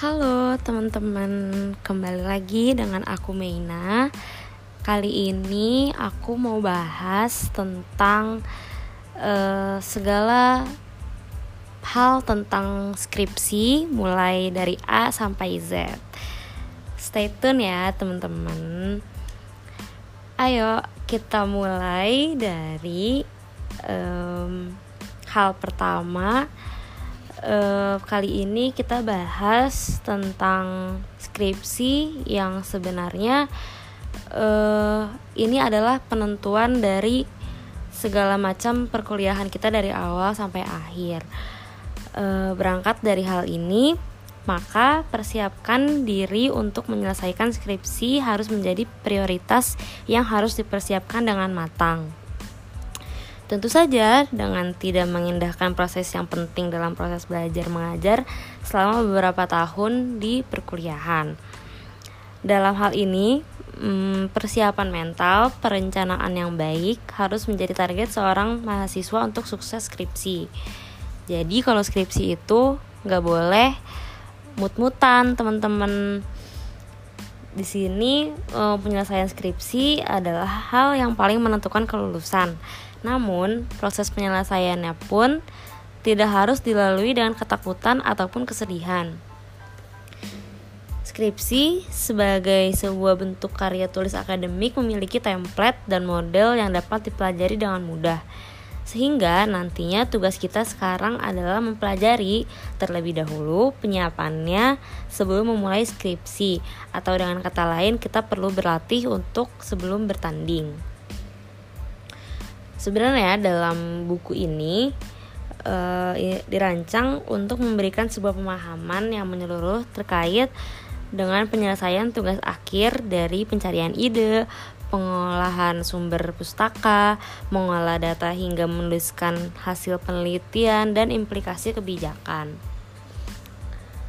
Halo teman-teman, kembali lagi dengan aku Meina. Kali ini aku mau bahas tentang uh, segala hal tentang skripsi mulai dari A sampai Z. Stay tune ya teman-teman. Ayo kita mulai dari um, hal pertama uh, kali ini kita bahas tentang skripsi yang sebenarnya uh, ini adalah penentuan dari segala macam perkuliahan kita dari awal sampai akhir. Uh, berangkat dari hal ini, maka persiapkan diri untuk menyelesaikan skripsi harus menjadi prioritas yang harus dipersiapkan dengan matang. Tentu saja dengan tidak mengindahkan proses yang penting dalam proses belajar mengajar selama beberapa tahun di perkuliahan. Dalam hal ini, hmm, persiapan mental, perencanaan yang baik harus menjadi target seorang mahasiswa untuk sukses skripsi. Jadi kalau skripsi itu nggak boleh mut-mutan teman-teman di sini eh, penyelesaian skripsi adalah hal yang paling menentukan kelulusan namun, proses penyelesaiannya pun tidak harus dilalui dengan ketakutan ataupun kesedihan. Skripsi sebagai sebuah bentuk karya tulis akademik memiliki template dan model yang dapat dipelajari dengan mudah. Sehingga nantinya tugas kita sekarang adalah mempelajari terlebih dahulu penyiapannya sebelum memulai skripsi atau dengan kata lain kita perlu berlatih untuk sebelum bertanding. Sebenarnya dalam buku ini uh, dirancang untuk memberikan sebuah pemahaman yang menyeluruh terkait dengan penyelesaian tugas akhir dari pencarian ide, pengolahan sumber pustaka, mengolah data hingga menuliskan hasil penelitian dan implikasi kebijakan.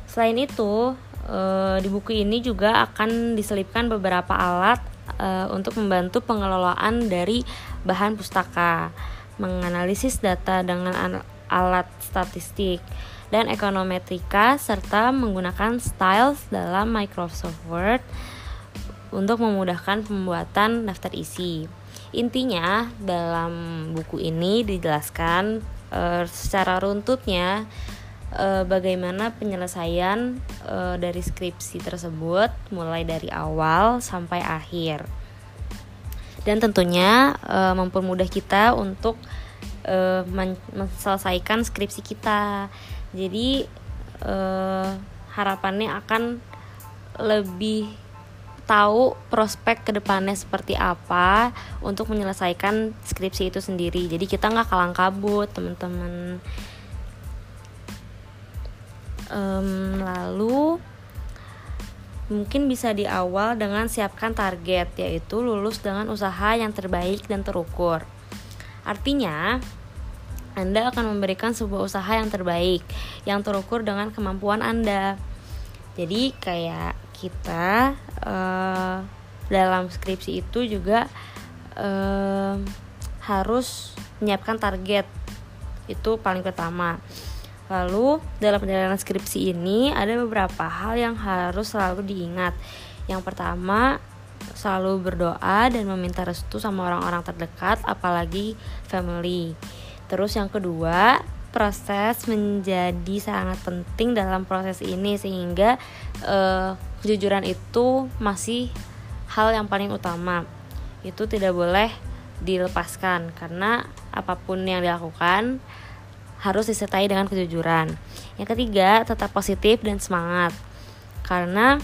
Selain itu, eh, di buku ini juga akan diselipkan beberapa alat uh, untuk membantu pengelolaan dari bahan pustaka, menganalisis data dengan alat statistik dan ekonometrika serta menggunakan styles dalam Microsoft Word untuk memudahkan pembuatan daftar isi. Intinya dalam buku ini dijelaskan uh, secara runtutnya uh, bagaimana penyelesaian uh, dari skripsi tersebut mulai dari awal sampai akhir dan tentunya uh, mempermudah kita untuk uh, menyelesaikan skripsi kita. Jadi uh, harapannya akan lebih tahu prospek ke depannya seperti apa untuk menyelesaikan skripsi itu sendiri. Jadi kita nggak kalang kabut teman-teman. Um, lalu mungkin bisa di awal dengan siapkan target yaitu lulus dengan usaha yang terbaik dan terukur artinya anda akan memberikan sebuah usaha yang terbaik yang terukur dengan kemampuan Anda. Jadi kayak kita uh, dalam skripsi itu juga uh, harus menyiapkan target itu paling pertama. Lalu dalam perjalanan skripsi ini ada beberapa hal yang harus selalu diingat. Yang pertama selalu berdoa dan meminta restu sama orang-orang terdekat apalagi family. Terus yang kedua, proses menjadi sangat penting dalam proses ini sehingga uh, kejujuran itu masih hal yang paling utama. Itu tidak boleh dilepaskan karena apa pun yang dilakukan harus disertai dengan kejujuran. Yang ketiga, tetap positif dan semangat. Karena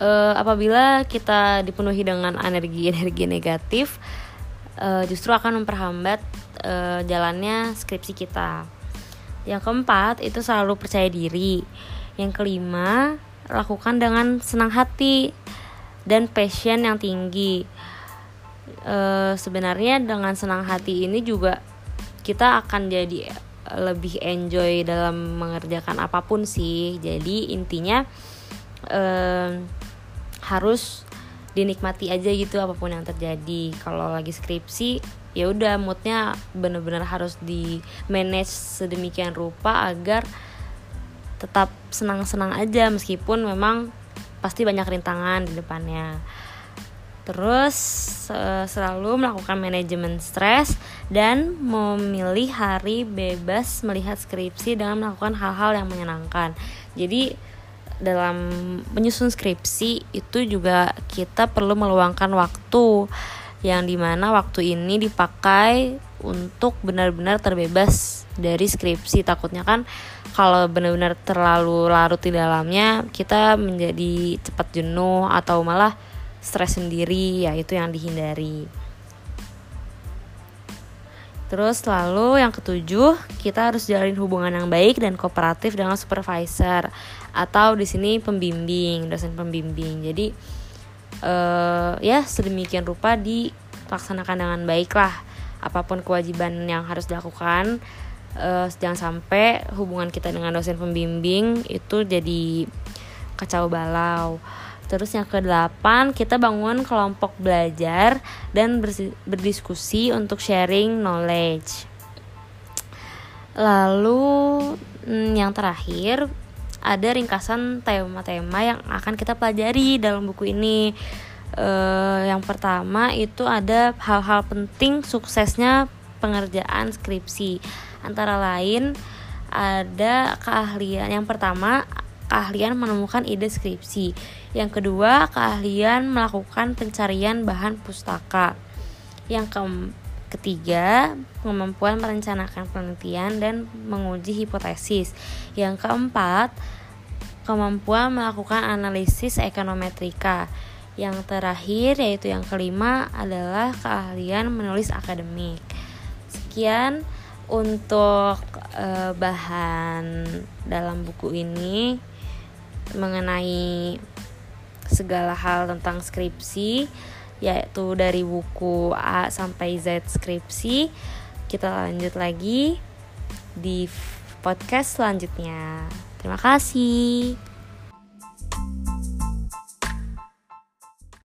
e, apabila kita dipenuhi dengan energi-energi negatif, e, justru akan memperhambat e, jalannya skripsi kita. Yang keempat, itu selalu percaya diri. Yang kelima, lakukan dengan senang hati dan passion yang tinggi. E, sebenarnya dengan senang hati ini juga kita akan jadi lebih enjoy dalam mengerjakan apa pun sih. Jadi intinya eh, harus dinikmati aja gitu apa pun yang terjadi. Kalau lagi skripsi ya udah moodnya bener-bener harus di manage sedemikian rupa agar tetap senang-senang aja. Meskipun memang pasti banyak rintangan di depannya terus selalu melakukan manajemen stres dan memilih hari bebas melihat skripsi dengan melakukan hal-hal yang menyenangkan. Jadi dalam menyusun skripsi itu juga kita perlu meluangkan waktu yang di mana waktu ini dipakai untuk benar-benar terbebas dari skripsi. Takutnya kan kalau benar-benar terlalu larut di dalamnya kita menjadi cepat jenuh atau malah stres sendiri ya itu yang dihindari Terus lalu yang ketujuh, kita harus jalin hubungan yang baik dan kooperatif dengan supervisor atau di sini pembimbing, dosen pembimbing. Jadi uh, ya sedemikian rupa dilaksanakan dengan baik lah apa pun kewajiban yang harus dilakukan. Uh, jangan sampai hubungan kita dengan dosen pembimbing itu jadi kacau balau. Terus yang ke-8 kita bangun kelompok belajar dan berdiskusi untuk sharing knowledge. Lalu mm, yang terakhir ada ringkasan tema-tema yang akan kita pelajari dalam buku ini. Uh, yang pertama itu ada hal-hal penting suksesnya pengerjaan skripsi. Antara lain ada keahlian. Yang pertama keahlian menemukan ide skripsi. Yang kedua, keahlian melakukan pencarian bahan pustaka. Yang ke ketiga, kemampuan merencanakan penelitian dan menguji hipotesis. Yang keempat, kemampuan melakukan analisis ekonometrika. Yang terakhir yaitu yang kelima adalah keahlian menulis akademik. Sekian untuk uh, bahan dalam buku ini mengenai segala hal tentang skripsi yaitu dari buku A sampai Z skripsi. Kita lanjut lagi di podcast selanjutnya. Terima kasih